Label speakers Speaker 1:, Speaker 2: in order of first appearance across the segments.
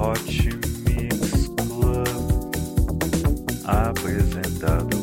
Speaker 1: Hot Mix Club, apresentado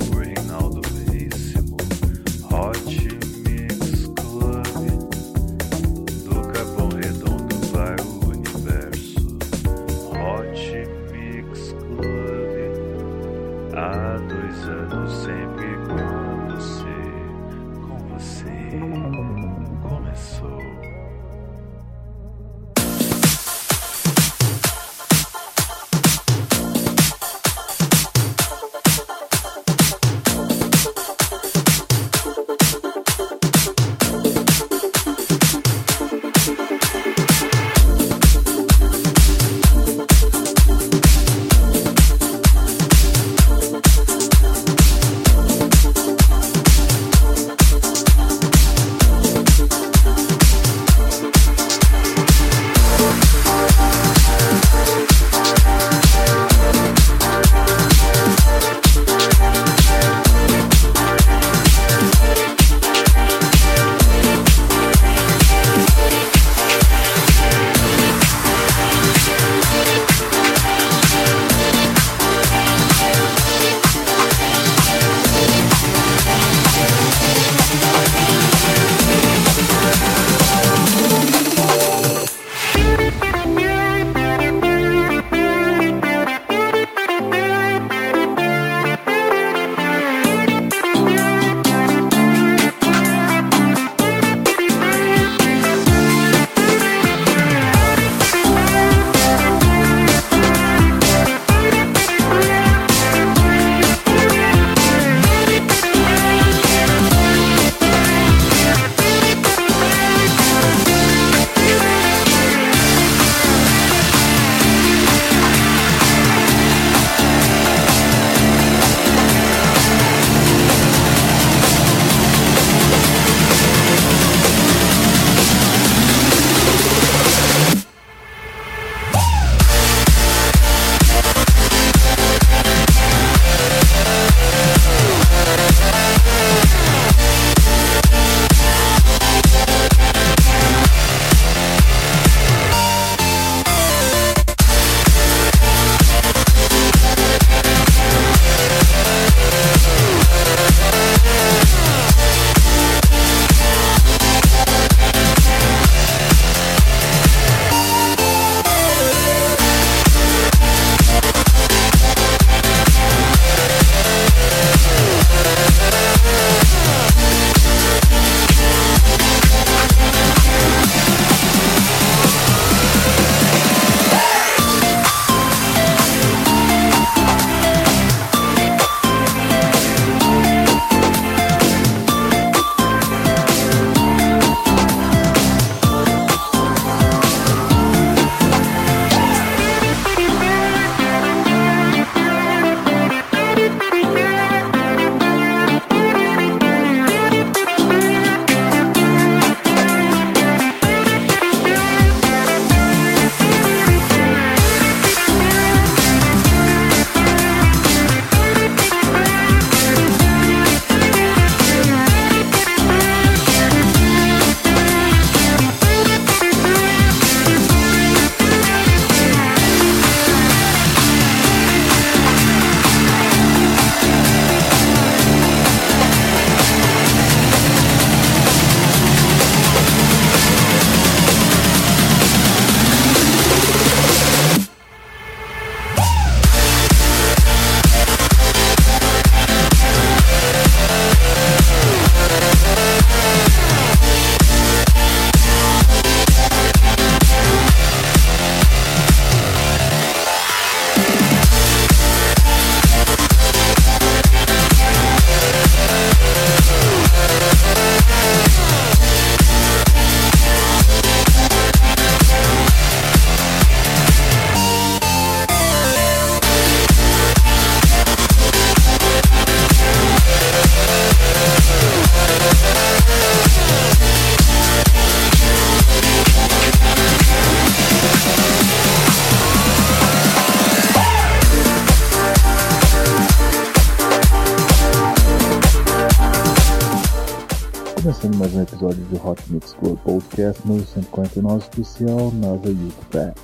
Speaker 1: Hot Mix Club
Speaker 2: Podcast número 149 especial Nova Youth Fest.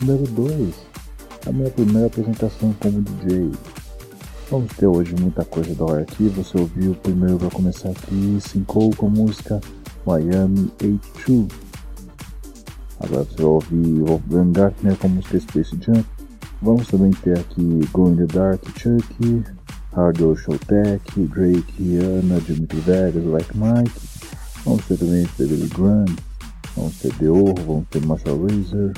Speaker 2: número 2, a minha primeira apresentação como DJ. Vamos ter hoje muita coisa da hora aqui. Você ouviu primeiro para começar aqui Cinco com a música Miami H2. Agora você ouvir Wolfgang Gartner com a música Space Jump. Vamos também ter aqui Go in the Dark, Chucky, Hardware Showtech, Drake, Ana, Dimitri Vegas, Like Mike. Vamos ter também Billy Graham, vamos ter The Orro, vamos ter Marshall Razor.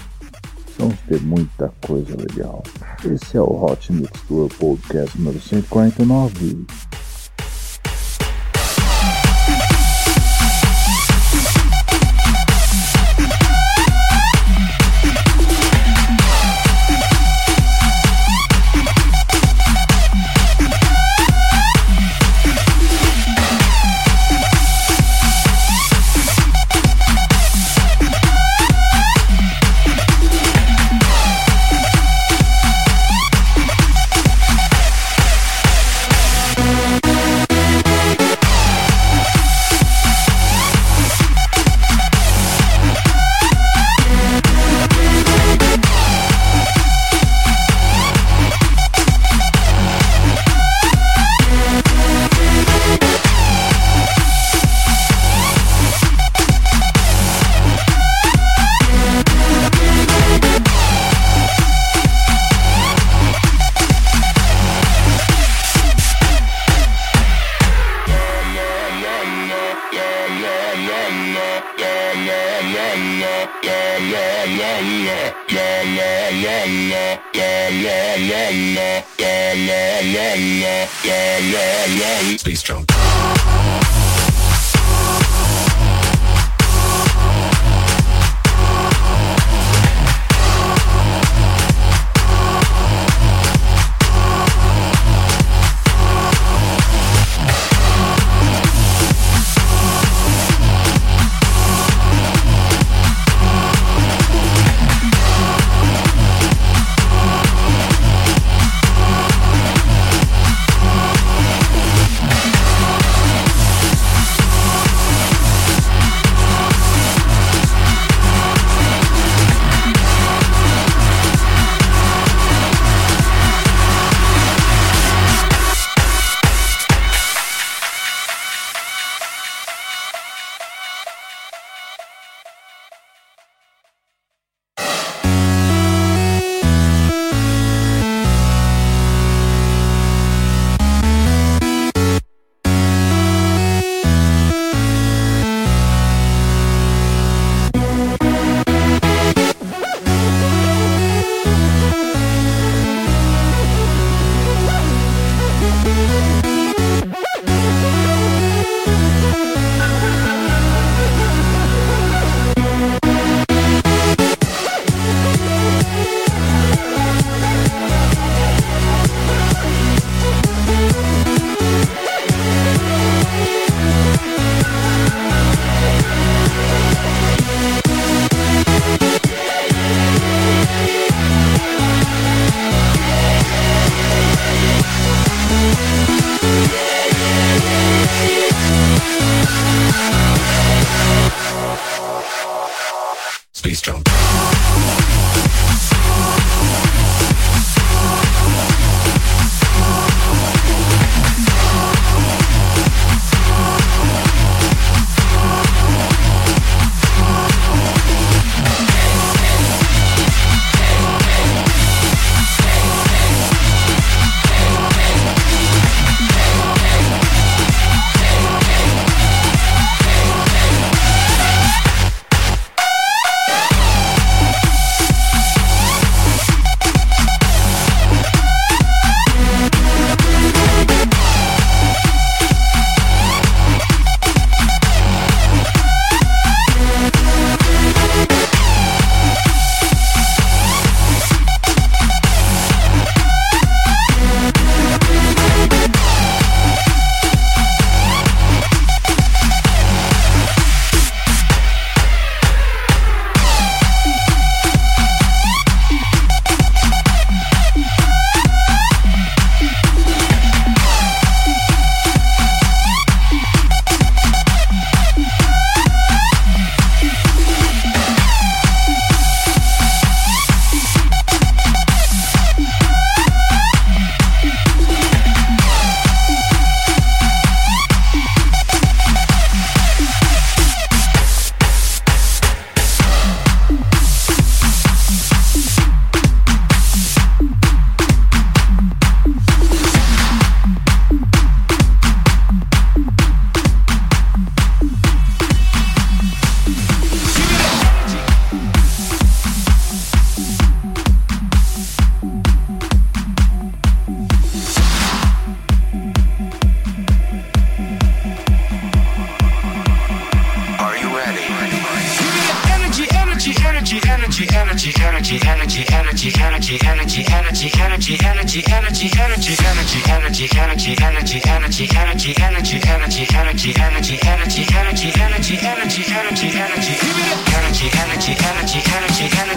Speaker 2: Vamos ter muita coisa legal. Esse é o Hot Mix Tour Podcast número 149.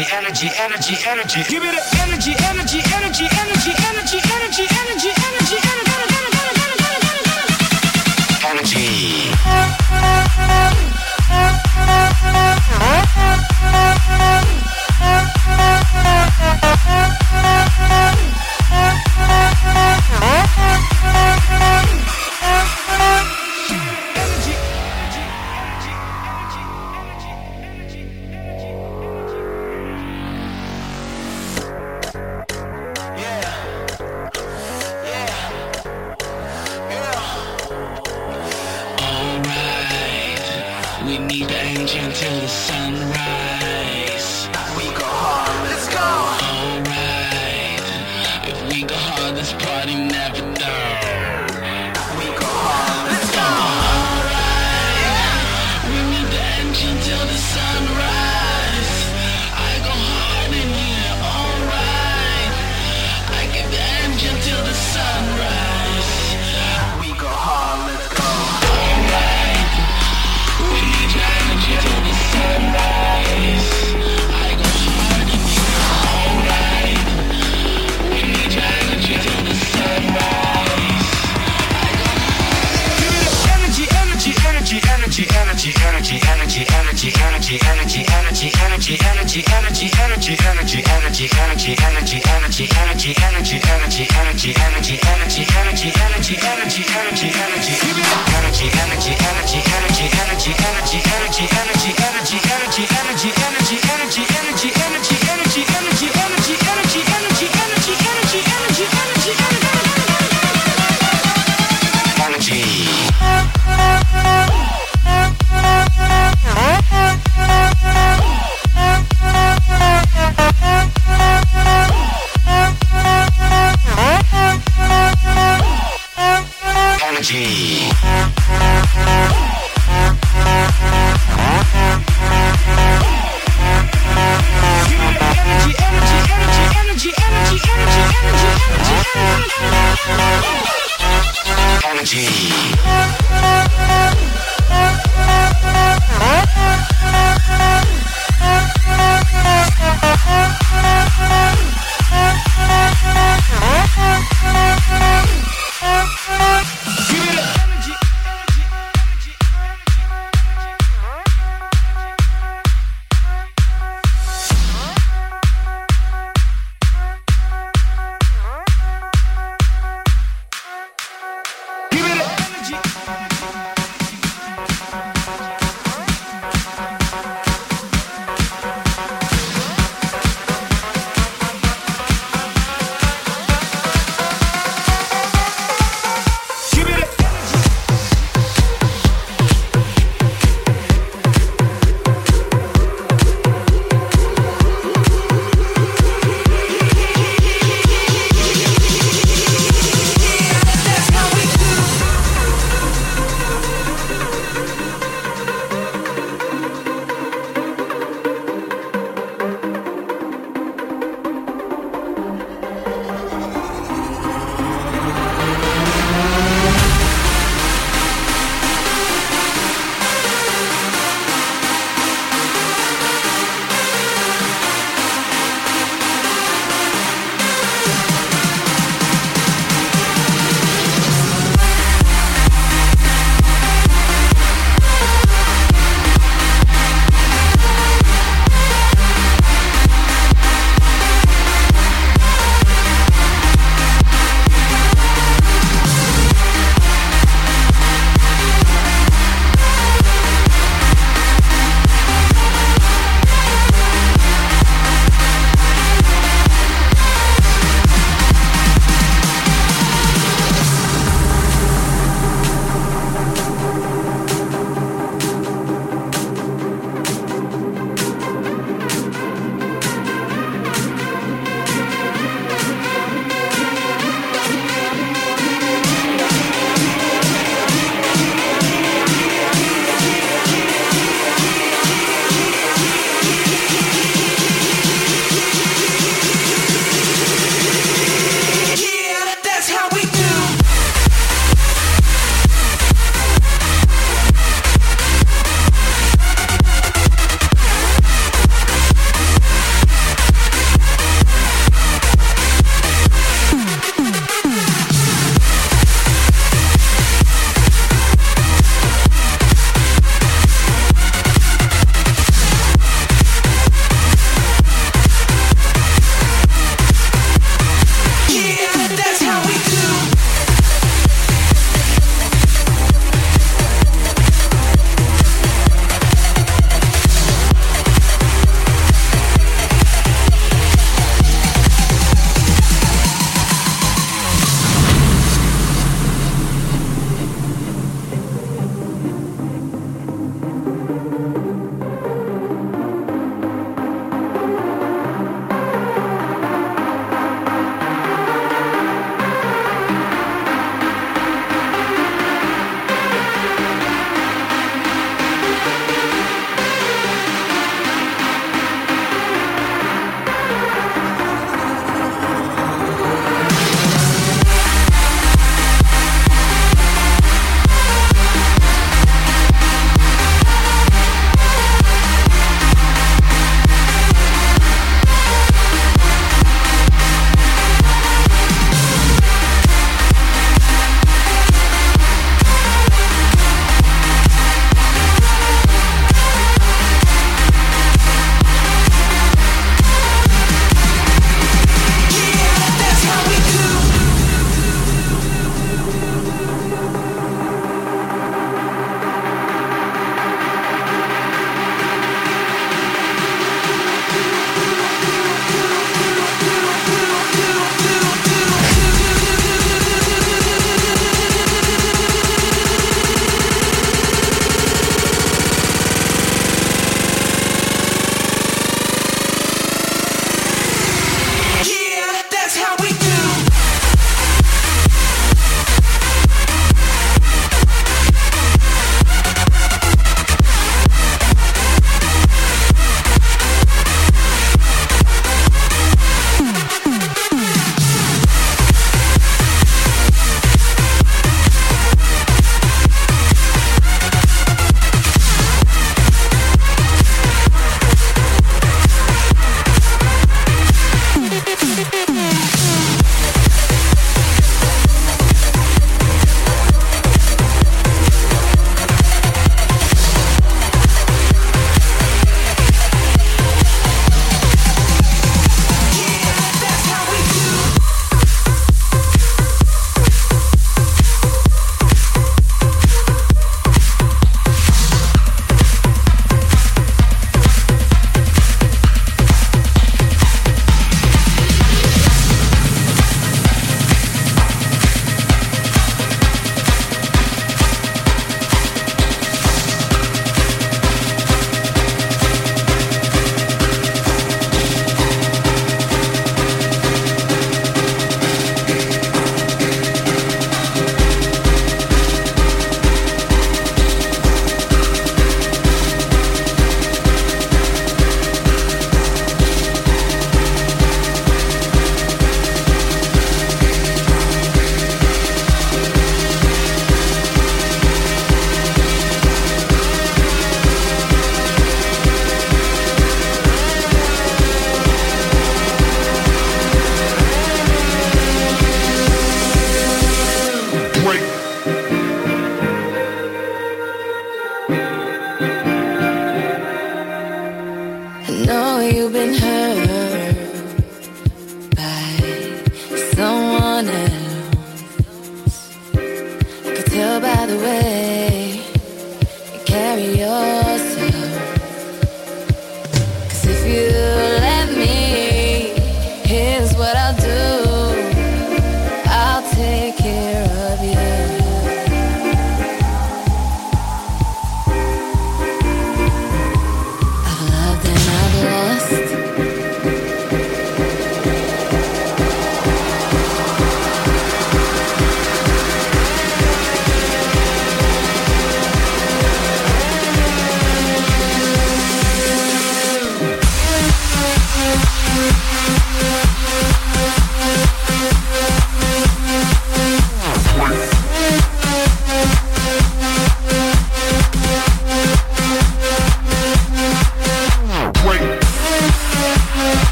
Speaker 3: energy, energy, energy. Give
Speaker 4: me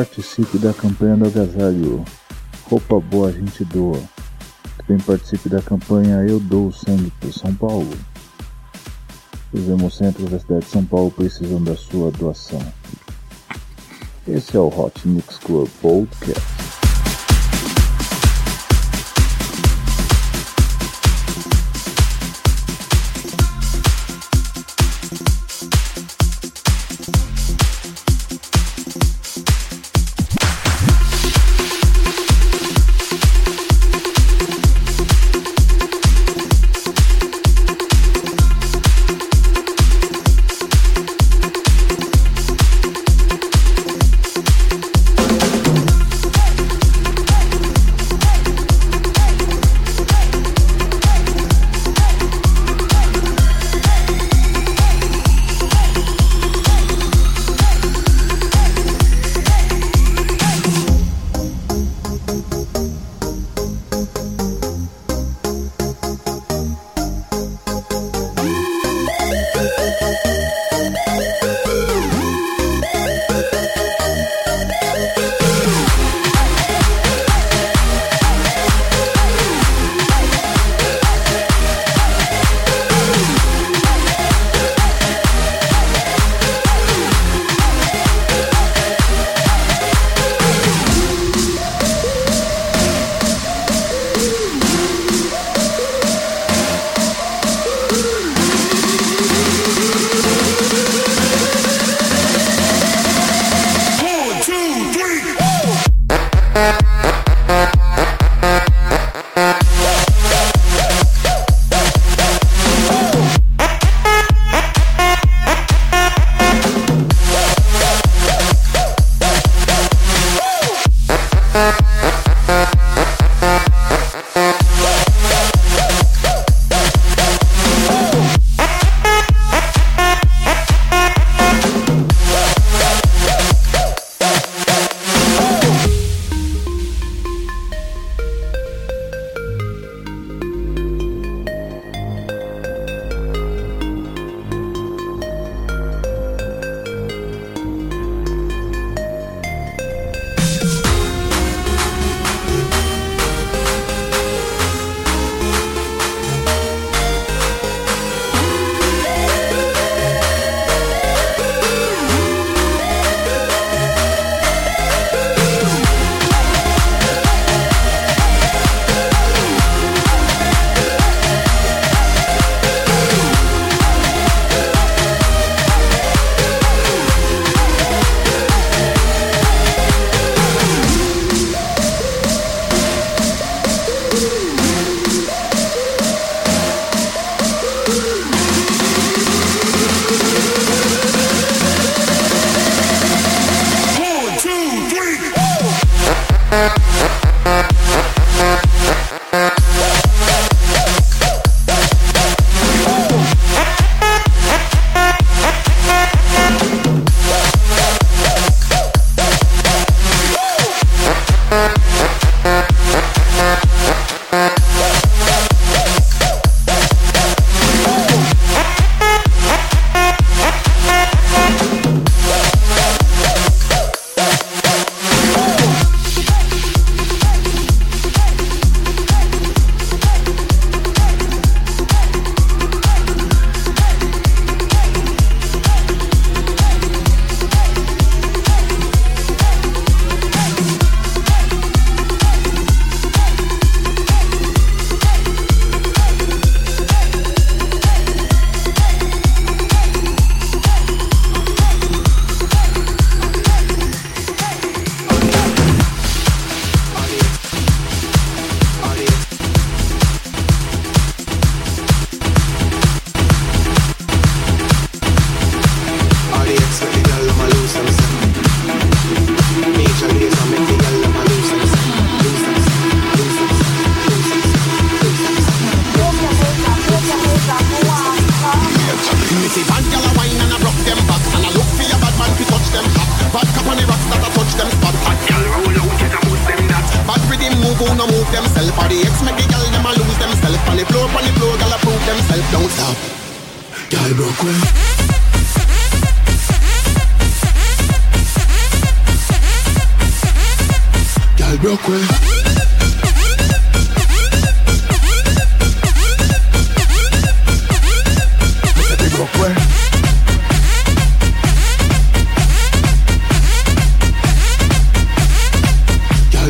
Speaker 2: participe da campanha do agasalho. Roupa boa a gente doa. Também participe da campanha Eu Dou Sangue por São Paulo. Os hemocentros da cidade de São Paulo precisam da sua doação. Esse é o Hot Mix Club Podcast.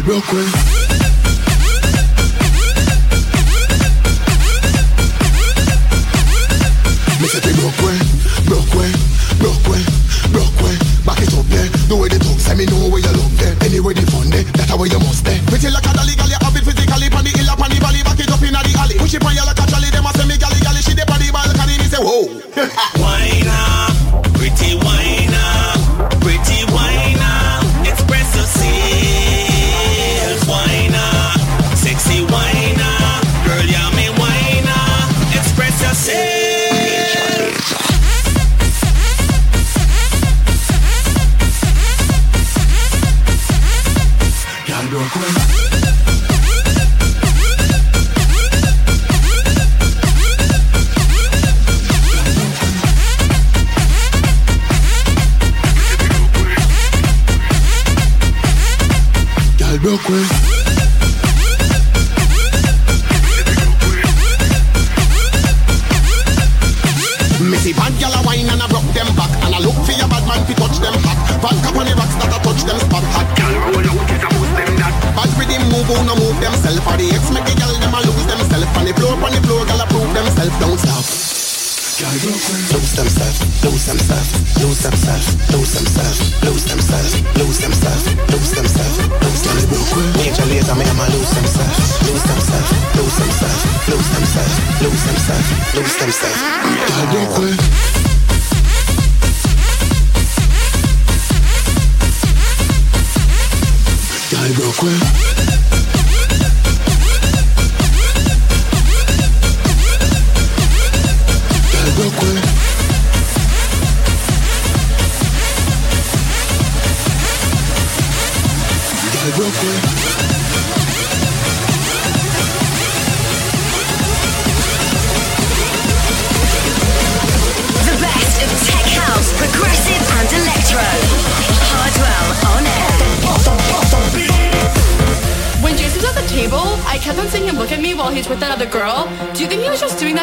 Speaker 5: Me broke well, broke well, broke well, broke well. Back it up there, the way the tongue say me know where you love there. Anyway the fun there, that's how you must there. Pretty like a dolly, gal, you have it physically. Pon the hill up on the valley, back it up inna the alley. Push it on you like a trolley, them a say me galley galley. She dey on the balcony, me say whoa.
Speaker 6: Wine up, pretty wine
Speaker 5: freestyle stuff. I don't.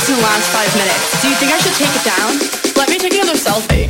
Speaker 7: Got 10 likes in the last 5 minutes. Do you think I should take it down? Let me take another selfie.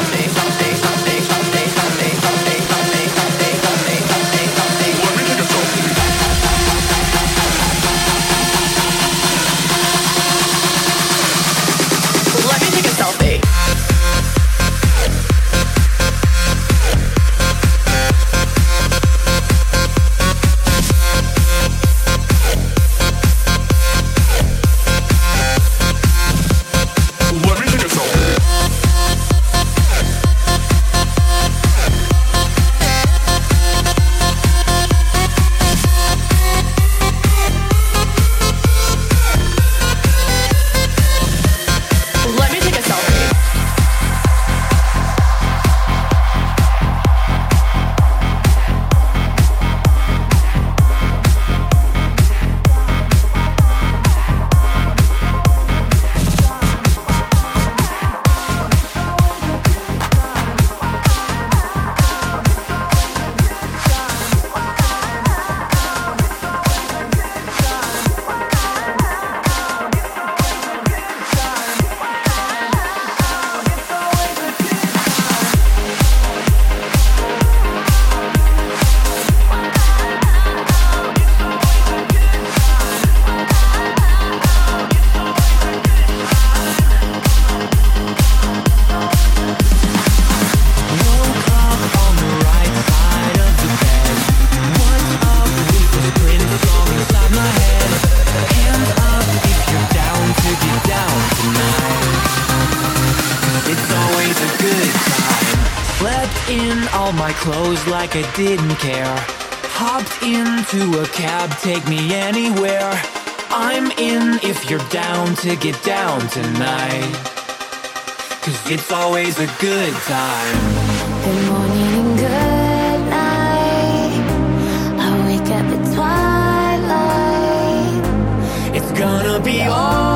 Speaker 8: like I didn't care. Hopped into a cab, take me anywhere. I'm in if you're down to get down tonight. Cause it's always a good time.
Speaker 4: Good morning and good night. I wake up at twilight.
Speaker 8: It's gonna be alright.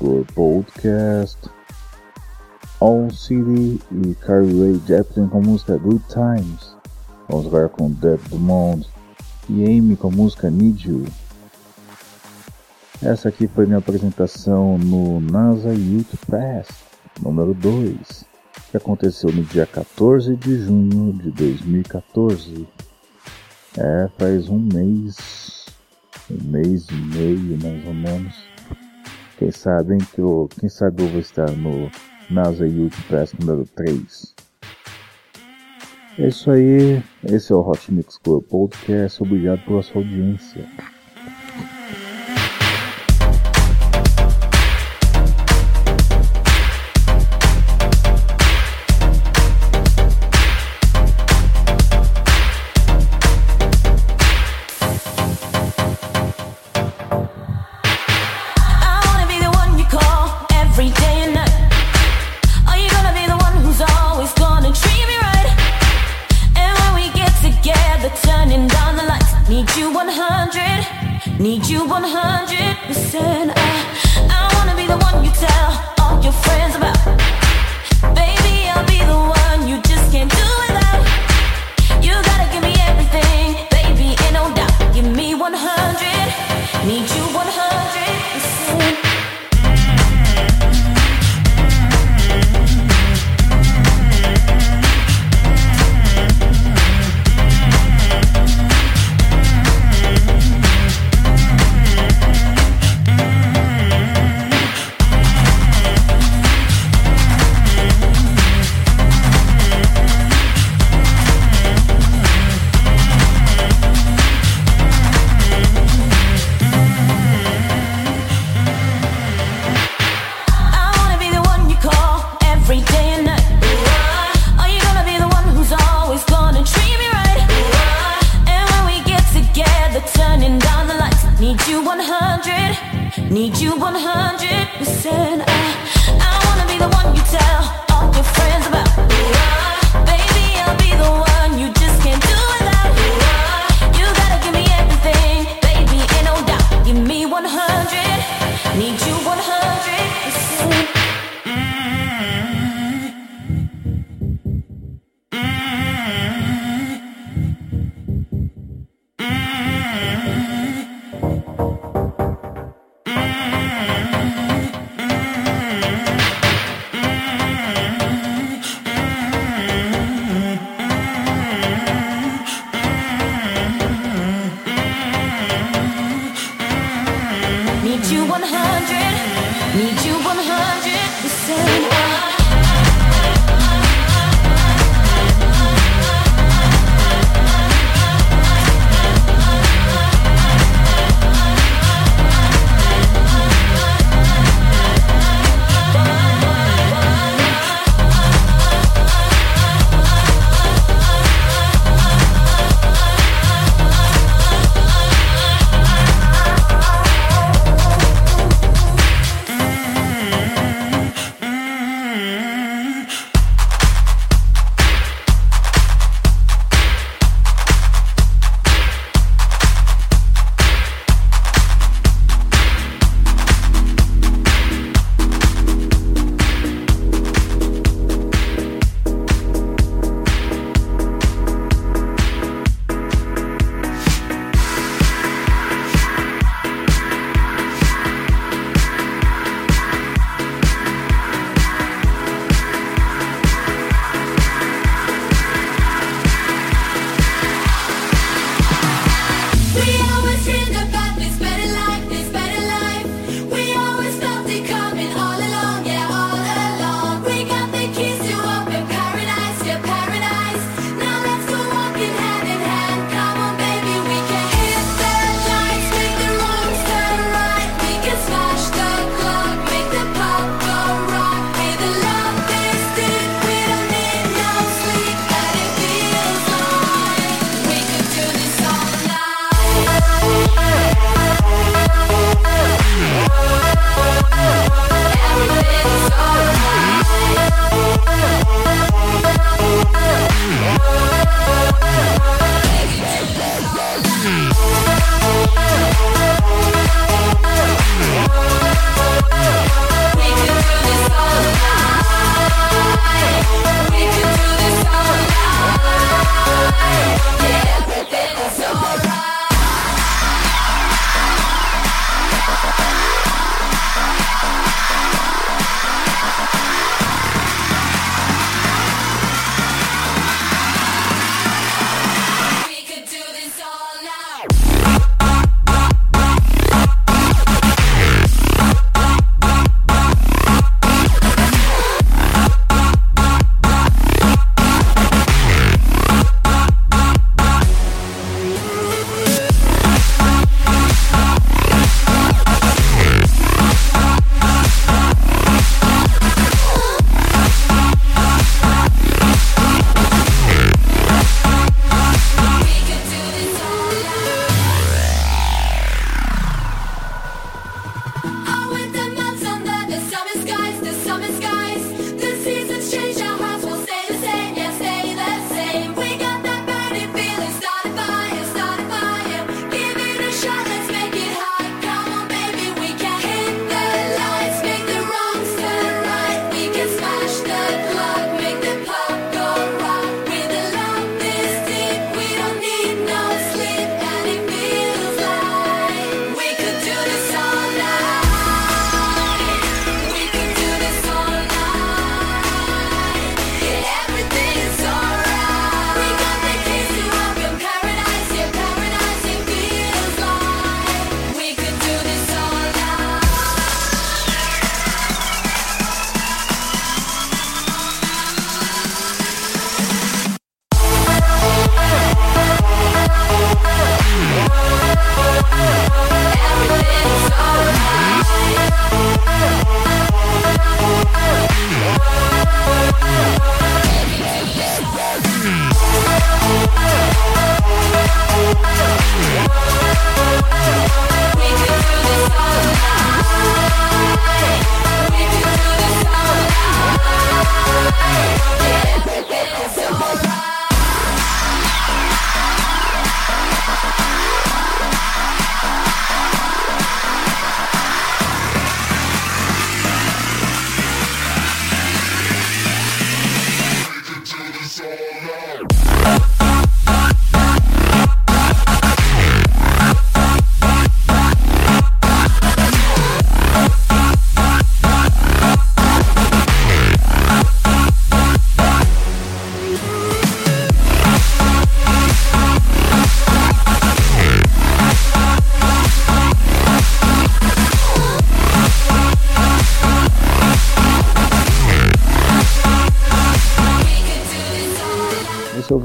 Speaker 2: Club Podcast All City e Carly Rae Jepsen com a música Good Times. Vamos agora com Deb Dumont e Amy com a música Need You. Essa aqui foi minha apresentação no NASA Youth Fest número 2, que aconteceu no dia 14 de junho de 2014. É, faz um mês, um mês e meio mais ou menos. Quem sabe, hein, que eu, quem sabe eu vou estar no NASA Youth Fest número 3. É isso aí, esse é o Hot Mix Club Podcast, obrigado pela sua audiência.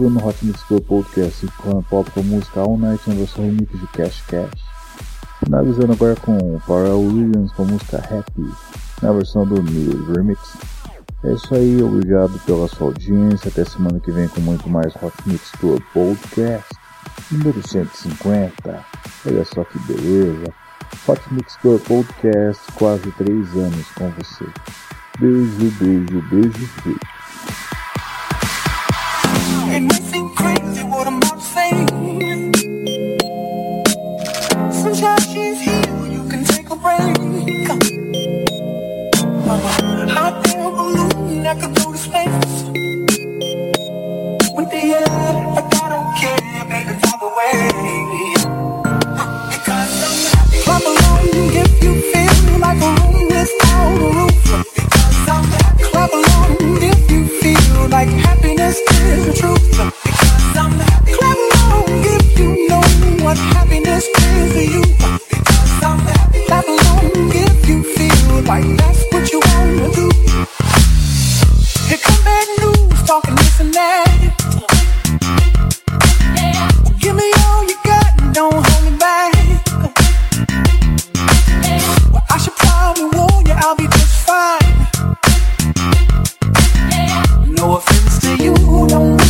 Speaker 8: No
Speaker 2: Hot Mix Club Podcast com pop com música All Night na versão remix de Cash Cash. Finalizando agora com Pharrell Williams com a música Happy na versão do New Remix. É isso aí, obrigado pela sua audiência. Até semana que vem com muito mais Hot Mix Club Podcast número 150. Olha só que beleza. Hot Mix Club Podcast, quase 3 anos com você. Beijo, beijo, beijo, beijo.
Speaker 9: It may crazy what I'm about to say. Sometimes she's here, you can take a break. I'm a that could go to space. With the air, I don't care. Because I'm happy. Clap along if you feel like a room without roof. Because I'm happy. Feel like happiness is the truth. Because I'm happy. You know what happiness is to you. Because I'm happy. You feel like that's what you wanna do. Here come bad news, talking this and that. Give me all you got, and don't hold back. Well, I should probably warn you, I'll be just fine. No offense to you, don't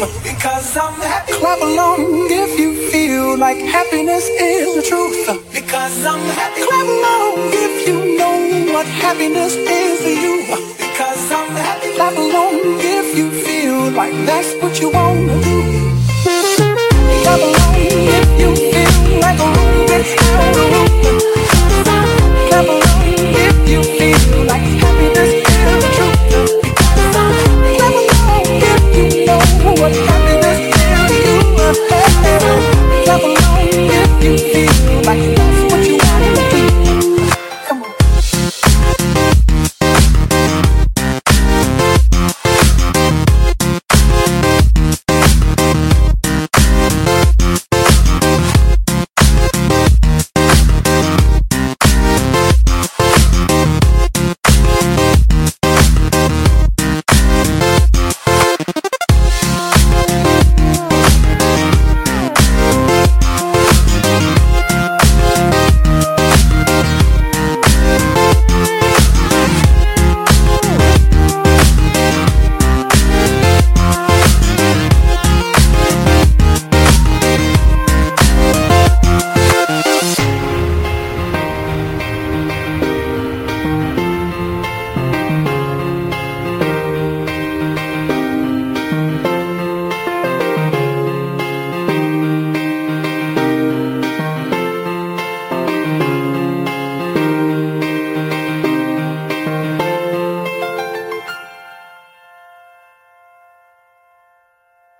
Speaker 9: Because I'm happy. Clap along if you feel like happiness is the truth. Because I'm happy. Clap along if you know what happiness is to you. Because I'm happy. Clap along if you feel like that's what you wanna do. Clap along if you feel like a room without a roof. Clap along if you feel like